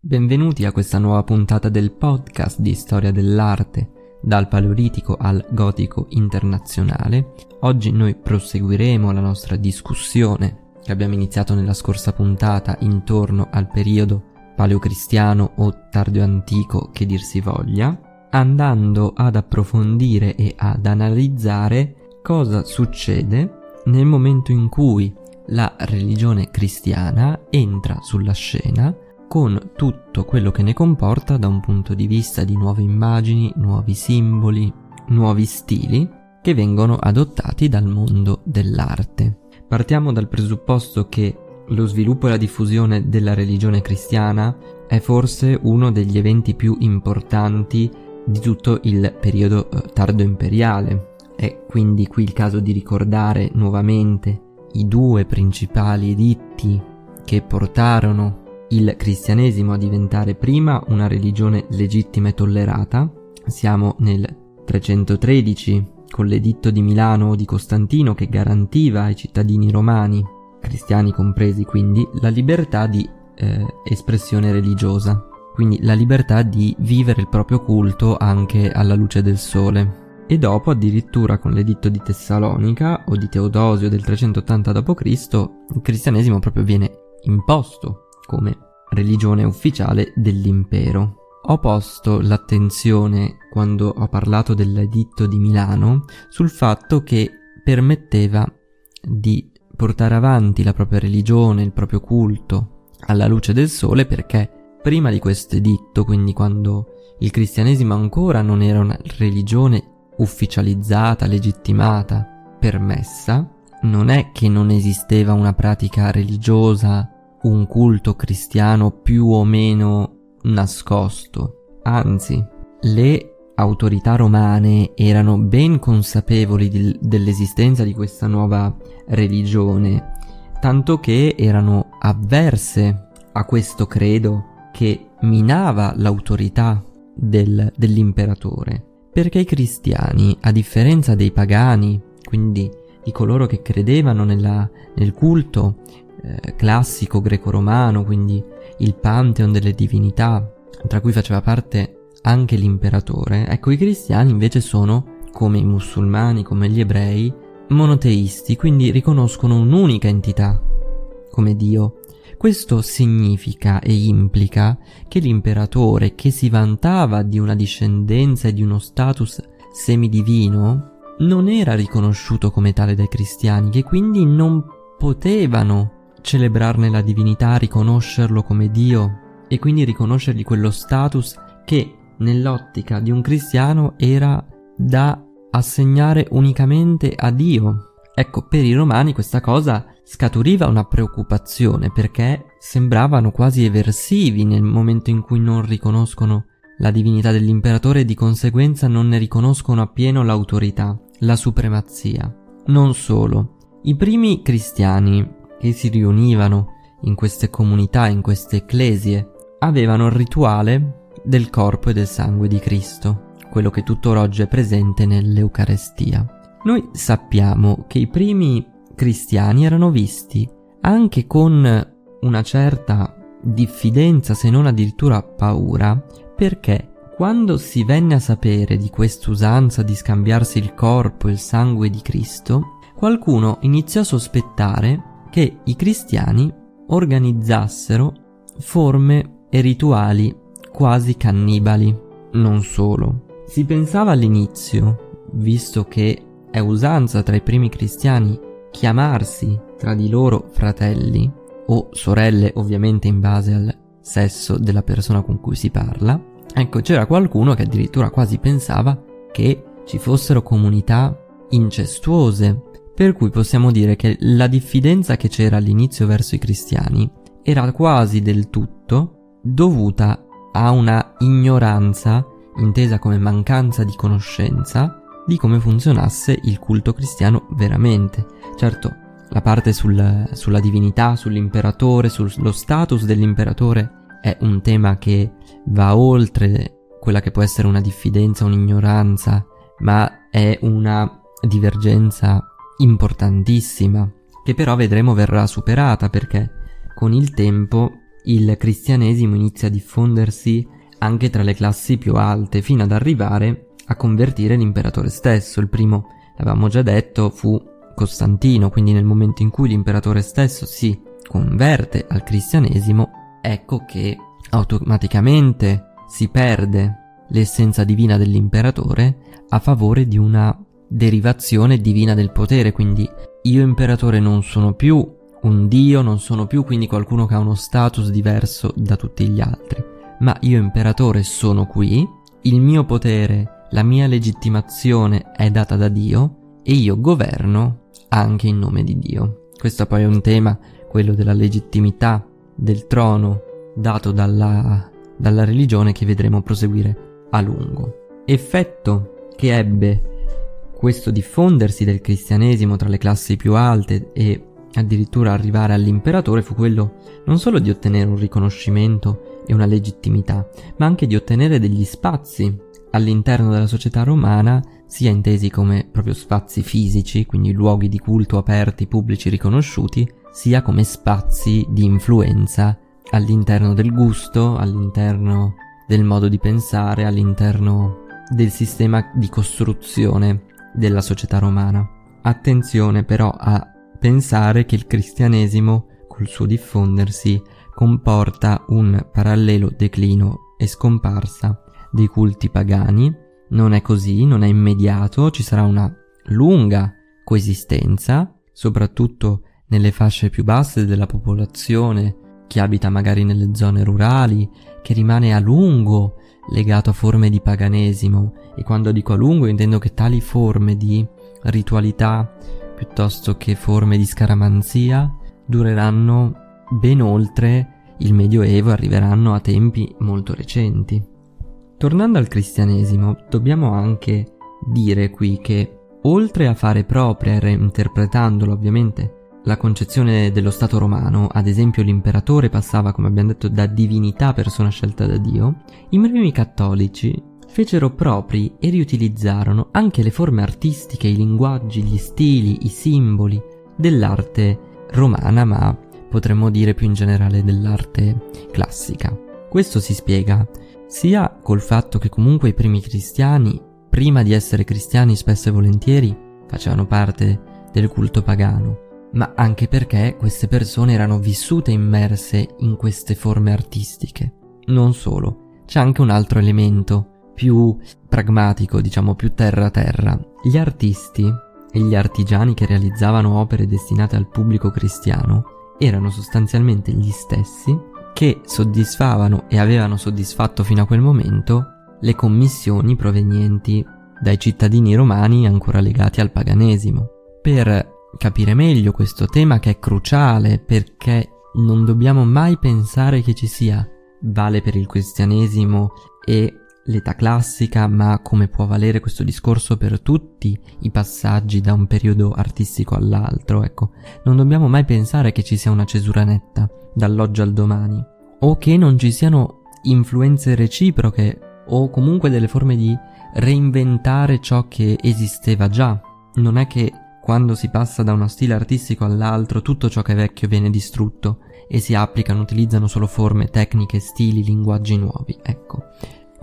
Benvenuti a questa nuova puntata del podcast di storia dell'arte, dal paleolitico al gotico internazionale. Oggi noi proseguiremo la nostra discussione che abbiamo iniziato nella scorsa puntata intorno al periodo paleocristiano o tardo antico che dir si voglia, andando ad approfondire e ad analizzare cosa succede nel momento in cui la religione cristiana entra sulla scena con tutto quello che ne comporta da un punto di vista di nuove immagini, nuovi simboli, nuovi stili che vengono adottati dal mondo dell'arte. Partiamo dal presupposto che lo sviluppo e la diffusione della religione cristiana è forse uno degli eventi più importanti di tutto il periodo eh, tardo imperiale. È quindi qui il caso di ricordare nuovamente i due principali editti che portarono il cristianesimo a diventare prima una religione legittima e tollerata. Siamo nel 313 con l'editto di Milano o di Costantino che garantiva ai cittadini romani, cristiani compresi quindi, la libertà di eh, espressione religiosa, quindi la libertà di vivere il proprio culto anche alla luce del sole. E dopo addirittura con l'editto di Tessalonica o di Teodosio del 380 d.C. il cristianesimo proprio viene imposto come religione ufficiale dell'impero. Ho posto l'attenzione quando ho parlato dell'editto di Milano sul fatto che permetteva di portare avanti la propria religione, il proprio culto alla luce del sole perché prima di questo editto, quindi quando il cristianesimo ancora non era una religione ufficializzata, legittimata, permessa, non è che non esisteva una pratica religiosa un culto cristiano più o meno nascosto. Anzi, le autorità romane erano ben consapevoli di, dell'esistenza di questa nuova religione, tanto che erano avverse a questo credo che minava l'autorità del, dell'imperatore. Perché i cristiani, a differenza dei pagani, quindi di coloro che credevano nella, nel culto eh, classico greco-romano, quindi il pantheon delle divinità, tra cui faceva parte anche l'imperatore, ecco i cristiani invece sono, come i musulmani, come gli ebrei, monoteisti, quindi riconoscono un'unica entità come Dio. Questo significa e implica che l'imperatore, che si vantava di una discendenza e di uno status semidivino, non era riconosciuto come tale dai cristiani, che quindi non potevano celebrarne la divinità, riconoscerlo come Dio e quindi riconoscergli quello status che nell'ottica di un cristiano era da assegnare unicamente a Dio. Ecco, per i romani questa cosa scaturiva una preoccupazione perché sembravano quasi eversivi nel momento in cui non riconoscono la divinità dell'imperatore e di conseguenza non ne riconoscono appieno l'autorità, la supremazia. Non solo, i primi cristiani che si riunivano in queste comunità, in queste ecclesie, avevano il rituale del corpo e del sangue di Cristo, quello che tuttora oggi è presente nell'Eucarestia. Noi sappiamo che i primi cristiani erano visti anche con una certa diffidenza, se non addirittura paura, perché quando si venne a sapere di quest'usanza di scambiarsi il corpo e il sangue di Cristo, qualcuno iniziò a sospettare che i cristiani organizzassero forme e rituali quasi cannibali. Non solo. Si pensava all'inizio, visto che è usanza tra i primi cristiani chiamarsi tra di loro fratelli o sorelle ovviamente in base al sesso della persona con cui si parla, ecco c'era qualcuno che addirittura quasi pensava che ci fossero comunità incestuose per cui possiamo dire che la diffidenza che c'era all'inizio verso i cristiani era quasi del tutto dovuta a una ignoranza, intesa come mancanza di conoscenza, di come funzionasse il culto cristiano veramente. Certo, la parte sul, sulla divinità, sull'imperatore, sullo status dell'imperatore è un tema che va oltre quella che può essere una diffidenza, un'ignoranza, ma è una divergenza importantissima, che però vedremo verrà superata perché con il tempo il cristianesimo inizia a diffondersi anche tra le classi più alte, fino ad arrivare a convertire l'imperatore stesso. Il primo, l'avevamo già detto, fu Costantino, quindi nel momento in cui l'imperatore stesso si converte al cristianesimo, ecco che automaticamente si perde l'essenza divina dell'imperatore a favore di una derivazione divina del potere, quindi io imperatore non sono più un dio, non sono più quindi qualcuno che ha uno status diverso da tutti gli altri, ma io imperatore sono qui, il mio potere, la mia legittimazione è data da Dio e io governo anche in nome di Dio. Questo poi è un tema, quello della legittimità del trono dato dalla, dalla religione che vedremo proseguire a lungo. Effetto che ebbe questo diffondersi del cristianesimo tra le classi più alte e addirittura arrivare all'imperatore fu quello non solo di ottenere un riconoscimento e una legittimità, ma anche di ottenere degli spazi all'interno della società romana, sia intesi come proprio spazi fisici, quindi luoghi di culto aperti, pubblici, riconosciuti, sia come spazi di influenza all'interno del gusto, all'interno del modo di pensare, all'interno del sistema di costruzione della società romana. Attenzione però a pensare che il cristianesimo, col suo diffondersi, comporta un parallelo declino e scomparsa dei culti pagani. Non è così, non è immediato, ci sarà una lunga coesistenza, soprattutto nelle fasce più basse della popolazione, chi abita magari nelle zone rurali, che rimane a lungo legato a forme di paganesimo e quando dico a lungo intendo che tali forme di ritualità piuttosto che forme di scaramanzia dureranno ben oltre il Medioevo arriveranno a tempi molto recenti. Tornando al cristianesimo, dobbiamo anche dire qui che oltre a fare propria e reinterpretandolo ovviamente la concezione dello Stato romano, ad esempio l'imperatore passava, come abbiamo detto, da divinità persona scelta da Dio, i primi cattolici fecero propri e riutilizzarono anche le forme artistiche, i linguaggi, gli stili, i simboli dell'arte romana, ma potremmo dire più in generale dell'arte classica. Questo si spiega sia col fatto che comunque i primi cristiani, prima di essere cristiani spesso e volentieri, facevano parte del culto pagano, ma anche perché queste persone erano vissute immerse in queste forme artistiche. Non solo, c'è anche un altro elemento più pragmatico, diciamo più terra-terra. Gli artisti e gli artigiani che realizzavano opere destinate al pubblico cristiano erano sostanzialmente gli stessi che soddisfavano e avevano soddisfatto fino a quel momento le commissioni provenienti dai cittadini romani ancora legati al paganesimo. Per capire meglio questo tema che è cruciale perché non dobbiamo mai pensare che ci sia, vale per il cristianesimo e l'età classica, ma come può valere questo discorso per tutti i passaggi da un periodo artistico all'altro, ecco, non dobbiamo mai pensare che ci sia una cesura netta dall'oggi al domani, o che non ci siano influenze reciproche, o comunque delle forme di reinventare ciò che esisteva già. Non è che quando si passa da uno stile artistico all'altro, tutto ciò che è vecchio viene distrutto e si applicano, utilizzano solo forme, tecniche, stili, linguaggi nuovi. Ecco.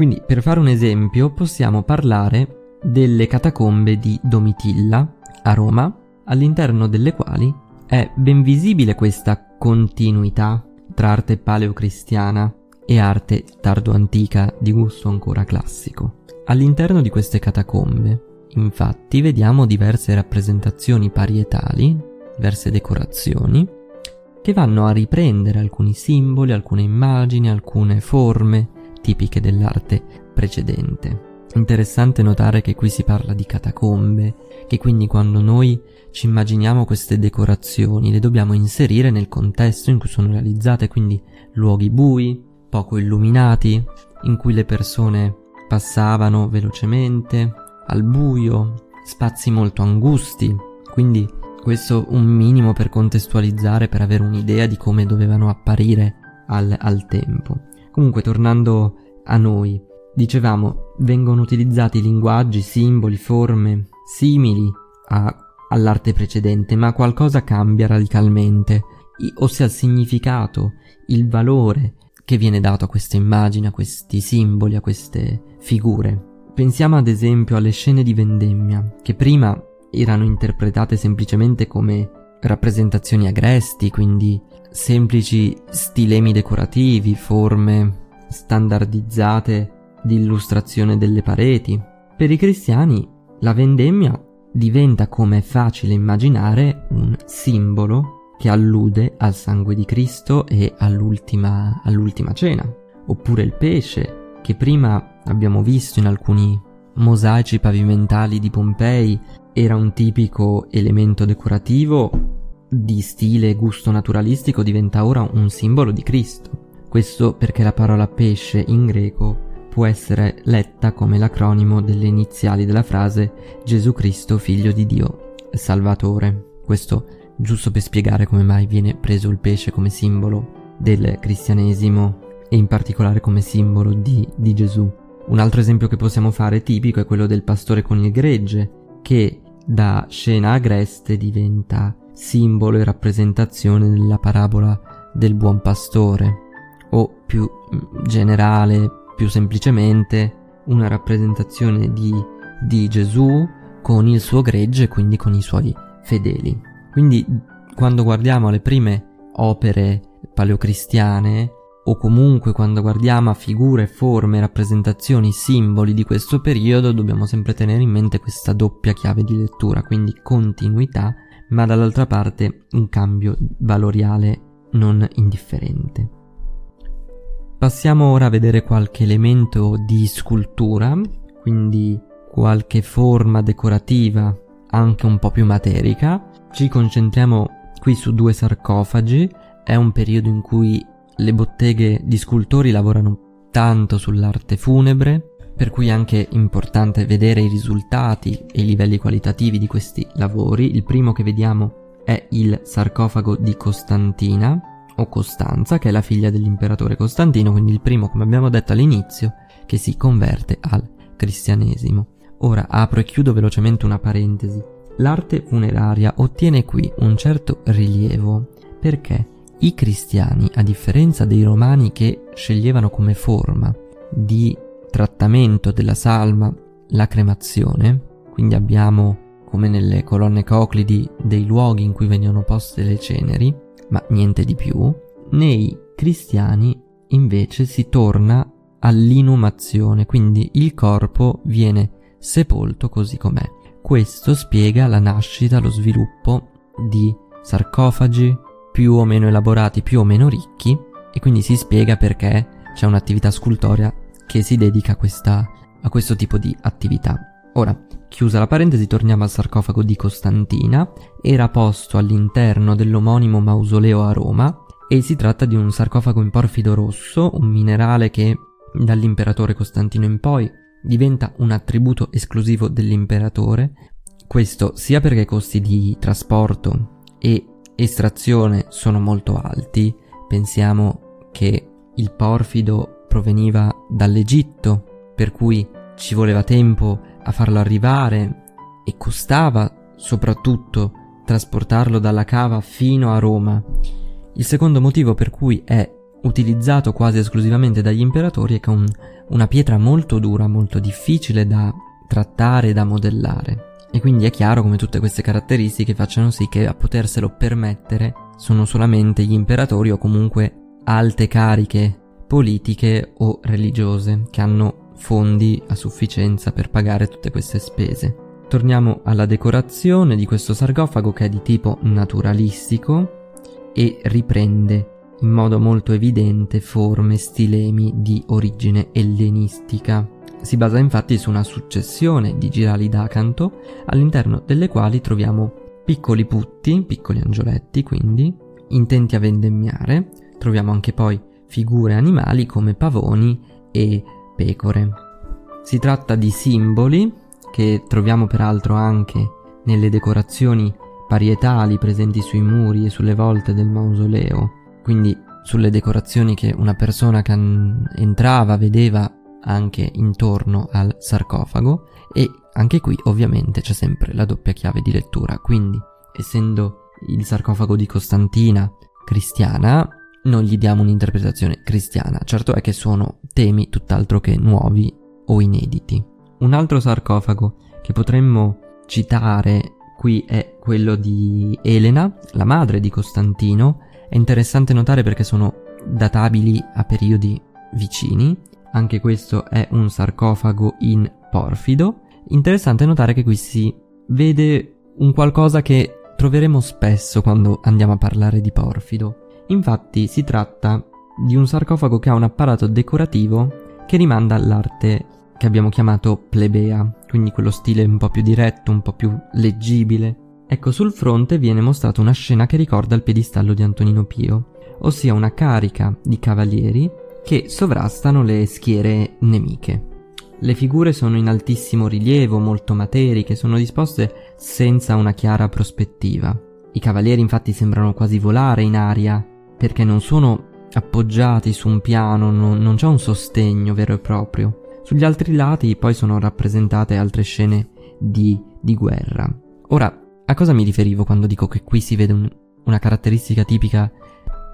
Quindi, per fare un esempio, possiamo parlare delle catacombe di Domitilla a Roma, all'interno delle quali è ben visibile questa continuità tra arte paleocristiana e arte tardo-antica di gusto ancora classico. All'interno di queste catacombe Infatti vediamo diverse rappresentazioni parietali, diverse decorazioni, che vanno a riprendere alcuni simboli, alcune immagini, alcune forme tipiche dell'arte precedente. Interessante notare che qui si parla di catacombe, che quindi quando noi ci immaginiamo queste decorazioni le dobbiamo inserire nel contesto in cui sono realizzate, quindi luoghi bui, poco illuminati, in cui le persone passavano velocemente, al buio, spazi molto angusti, quindi questo un minimo per contestualizzare, per avere un'idea di come dovevano apparire al, al tempo. Comunque, tornando a noi, dicevamo, vengono utilizzati linguaggi, simboli, forme simili a, all'arte precedente, ma qualcosa cambia radicalmente. ossia il significato, il valore che viene dato a queste immagini, a questi simboli, a queste figure. Pensiamo ad esempio alle scene di vendemmia, che prima erano interpretate semplicemente come rappresentazioni agresti, quindi semplici stilemi decorativi, forme standardizzate di illustrazione delle pareti. Per i cristiani la vendemmia diventa, come è facile immaginare, un simbolo che allude al sangue di Cristo e all'ultima, all'ultima cena. Oppure il pesce, che prima abbiamo visto in alcuni mosaici pavimentali di Pompei, era un tipico elemento decorativo di stile e gusto naturalistico diventa ora un simbolo di Cristo. Questo perché la parola pesce in greco può essere letta come l'acronimo delle iniziali della frase Gesù Cristo, figlio di Dio, Salvatore. Questo giusto per spiegare come mai viene preso il pesce come simbolo del cristianesimo e in particolare come simbolo di, di Gesù. Un altro esempio che possiamo fare tipico è quello del pastore con il gregge, che da scena agreste diventa simbolo e rappresentazione della parabola del buon pastore, o più generale, più semplicemente, una rappresentazione di, di Gesù con il suo gregge, quindi con i suoi fedeli. Quindi quando guardiamo alle prime opere paleocristiane, o comunque quando guardiamo a figure, forme, rappresentazioni, simboli di questo periodo, dobbiamo sempre tenere in mente questa doppia chiave di lettura, quindi continuità, ma dall'altra parte un cambio valoriale non indifferente. Passiamo ora a vedere qualche elemento di scultura, quindi qualche forma decorativa anche un po' più materica. Ci concentriamo qui su due sarcofagi, è un periodo in cui le botteghe di scultori lavorano tanto sull'arte funebre, per cui è anche importante vedere i risultati e i livelli qualitativi di questi lavori. Il primo che vediamo è il sarcofago di Costantina o Costanza, che è la figlia dell'imperatore Costantino, quindi il primo, come abbiamo detto all'inizio, che si converte al cristianesimo. Ora apro e chiudo velocemente una parentesi. L'arte funeraria ottiene qui un certo rilievo perché i cristiani, a differenza dei romani che sceglievano come forma di trattamento della salma la cremazione, quindi abbiamo come nelle colonne coclidi dei luoghi in cui venivano poste le ceneri, ma niente di più, nei cristiani invece si torna all'inumazione, quindi il corpo viene sepolto così com'è. Questo spiega la nascita, lo sviluppo di sarcofagi, più o meno elaborati, più o meno ricchi, e quindi si spiega perché c'è un'attività scultorea che si dedica a, questa, a questo tipo di attività. Ora, chiusa la parentesi, torniamo al sarcofago di Costantina. Era posto all'interno dell'omonimo mausoleo a Roma e si tratta di un sarcofago in porfido rosso, un minerale che dall'imperatore Costantino in poi diventa un attributo esclusivo dell'imperatore. Questo sia perché i costi di trasporto e estrazione sono molto alti. Pensiamo che il porfido proveniva dall'Egitto, per cui ci voleva tempo a farlo arrivare e costava soprattutto trasportarlo dalla cava fino a Roma. Il secondo motivo per cui è utilizzato quasi esclusivamente dagli imperatori è che è un, una pietra molto dura, molto difficile da trattare e da modellare. E quindi è chiaro come tutte queste caratteristiche facciano sì che a poterselo permettere sono solamente gli imperatori o comunque alte cariche politiche o religiose che hanno fondi a sufficienza per pagare tutte queste spese. Torniamo alla decorazione di questo sarcofago che è di tipo naturalistico e riprende in modo molto evidente forme stilemi di origine ellenistica. Si basa infatti su una successione di girali d'acanto all'interno delle quali troviamo piccoli putti, piccoli angioletti quindi, intenti a vendemmiare, troviamo anche poi figure animali come pavoni e pecore. Si tratta di simboli che troviamo peraltro anche nelle decorazioni parietali presenti sui muri e sulle volte del mausoleo, quindi sulle decorazioni che una persona che entrava vedeva anche intorno al sarcofago e anche qui ovviamente c'è sempre la doppia chiave di lettura, quindi essendo il sarcofago di Costantina cristiana, non gli diamo un'interpretazione cristiana. Certo è che sono temi tutt'altro che nuovi o inediti. Un altro sarcofago che potremmo citare qui è quello di Elena, la madre di Costantino. È interessante notare perché sono databili a periodi vicini. Anche questo è un sarcofago in porfido. Interessante notare che qui si vede un qualcosa che troveremo spesso quando andiamo a parlare di porfido. Infatti si tratta di un sarcofago che ha un apparato decorativo che rimanda all'arte che abbiamo chiamato plebea, quindi quello stile un po' più diretto, un po' più leggibile. Ecco, sul fronte viene mostrata una scena che ricorda il piedistallo di Antonino Pio, ossia una carica di cavalieri che sovrastano le schiere nemiche. Le figure sono in altissimo rilievo, molto materiche, sono disposte senza una chiara prospettiva. I cavalieri infatti sembrano quasi volare in aria, perché non sono appoggiati su un piano, non, non c'è un sostegno vero e proprio. Sugli altri lati poi sono rappresentate altre scene di, di guerra. Ora, a cosa mi riferivo quando dico che qui si vede un, una caratteristica tipica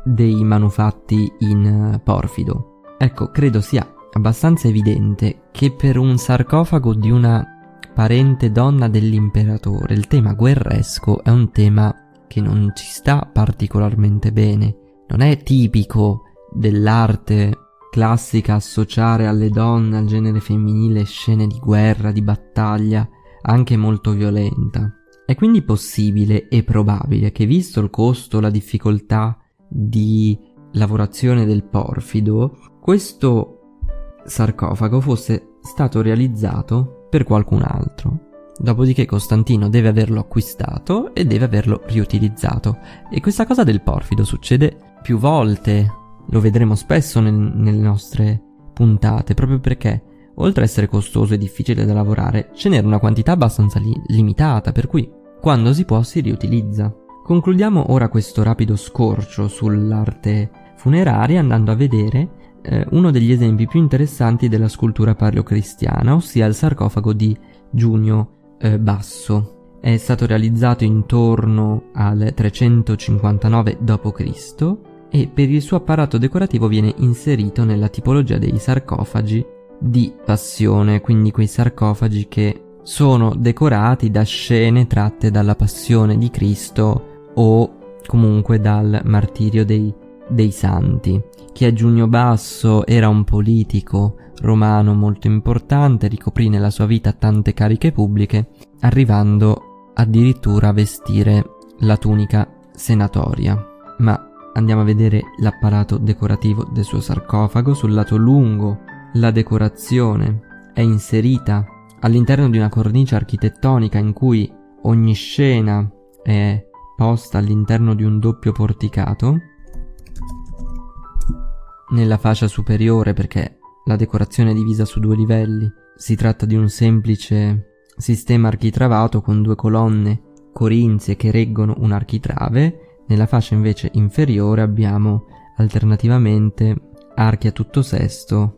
dei manufatti in porfido? Ecco, credo sia abbastanza evidente che per un sarcofago di una parente donna dell'imperatore il tema guerresco è un tema che non ci sta particolarmente bene. Non è tipico dell'arte classica associare alle donne, al genere femminile, scene di guerra, di battaglia, anche molto violenta. È quindi possibile e probabile che, visto il costo, la difficoltà di lavorazione del porfido, questo sarcofago fosse stato realizzato per qualcun altro. Dopodiché Costantino deve averlo acquistato e deve averlo riutilizzato. E questa cosa del porfido succede più volte, lo vedremo spesso nel, nelle nostre puntate, proprio perché, oltre ad essere costoso e difficile da lavorare, ce n'era una quantità abbastanza li- limitata, per cui quando si può si riutilizza. Concludiamo ora questo rapido scorcio sull'arte funeraria andando a vedere eh, uno degli esempi più interessanti della scultura paleocristiana, ossia il sarcofago di Giunio eh, Basso. È stato realizzato intorno al 359 d.C. e per il suo apparato decorativo viene inserito nella tipologia dei sarcofagi di passione, quindi quei sarcofagi che sono decorati da scene tratte dalla passione di Cristo o comunque dal martirio dei, dei santi. Chi è Giugno Basso era un politico romano molto importante, ricoprì nella sua vita tante cariche pubbliche, arrivando addirittura a vestire la tunica senatoria. Ma andiamo a vedere l'apparato decorativo del suo sarcofago. Sul lato lungo la decorazione è inserita all'interno di una cornice architettonica in cui ogni scena è posta all'interno di un doppio porticato nella fascia superiore perché la decorazione è divisa su due livelli. Si tratta di un semplice sistema architravato con due colonne corinzie che reggono un architrave. Nella fascia invece inferiore abbiamo alternativamente archi a tutto sesto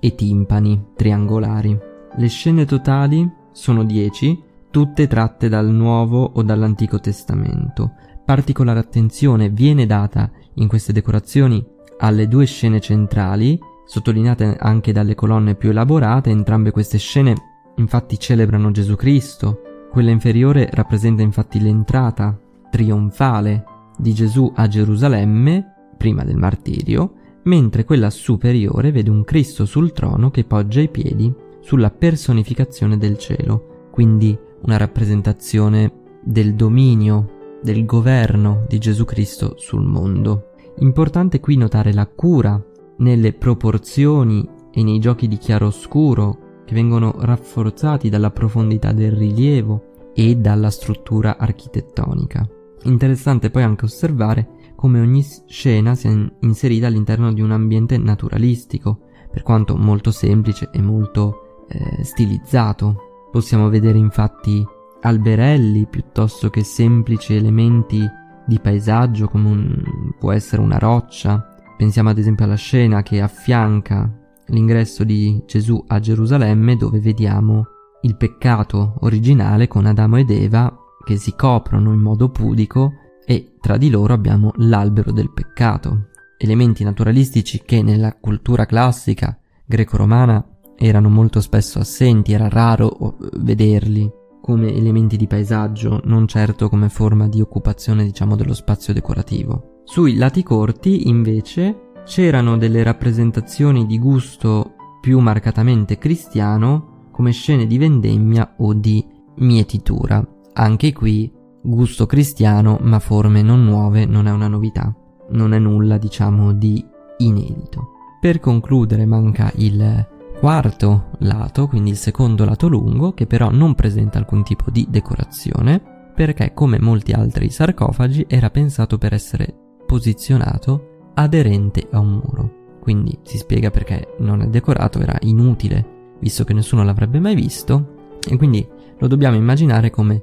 e timpani triangolari. Le scene totali sono 10, tutte tratte dal Nuovo o dall'Antico Testamento. Particolare attenzione viene data in queste decorazioni alle due scene centrali, sottolineate anche dalle colonne più elaborate, entrambe queste scene infatti celebrano Gesù Cristo. Quella inferiore rappresenta infatti l'entrata trionfale di Gesù a Gerusalemme, prima del martirio, mentre quella superiore vede un Cristo sul trono che poggia i piedi sulla personificazione del cielo, quindi una rappresentazione del dominio, del governo di Gesù Cristo sul mondo. Importante qui notare la cura nelle proporzioni e nei giochi di chiaroscuro che vengono rafforzati dalla profondità del rilievo e dalla struttura architettonica. Interessante poi anche osservare come ogni scena sia inserita all'interno di un ambiente naturalistico, per quanto molto semplice e molto eh, stilizzato. Possiamo vedere infatti alberelli piuttosto che semplici elementi di paesaggio come un, può essere una roccia. Pensiamo ad esempio alla scena che affianca l'ingresso di Gesù a Gerusalemme dove vediamo il peccato originale con Adamo ed Eva che si coprono in modo pudico e tra di loro abbiamo l'albero del peccato, elementi naturalistici che nella cultura classica greco-romana erano molto spesso assenti, era raro vederli come elementi di paesaggio, non certo come forma di occupazione diciamo dello spazio decorativo. Sui lati corti invece c'erano delle rappresentazioni di gusto più marcatamente cristiano come scene di vendemmia o di mietitura. Anche qui gusto cristiano ma forme non nuove, non è una novità, non è nulla diciamo di inedito. Per concludere manca il quarto lato, quindi il secondo lato lungo, che però non presenta alcun tipo di decorazione, perché come molti altri sarcofagi era pensato per essere posizionato aderente a un muro. Quindi si spiega perché non è decorato, era inutile, visto che nessuno l'avrebbe mai visto, e quindi lo dobbiamo immaginare come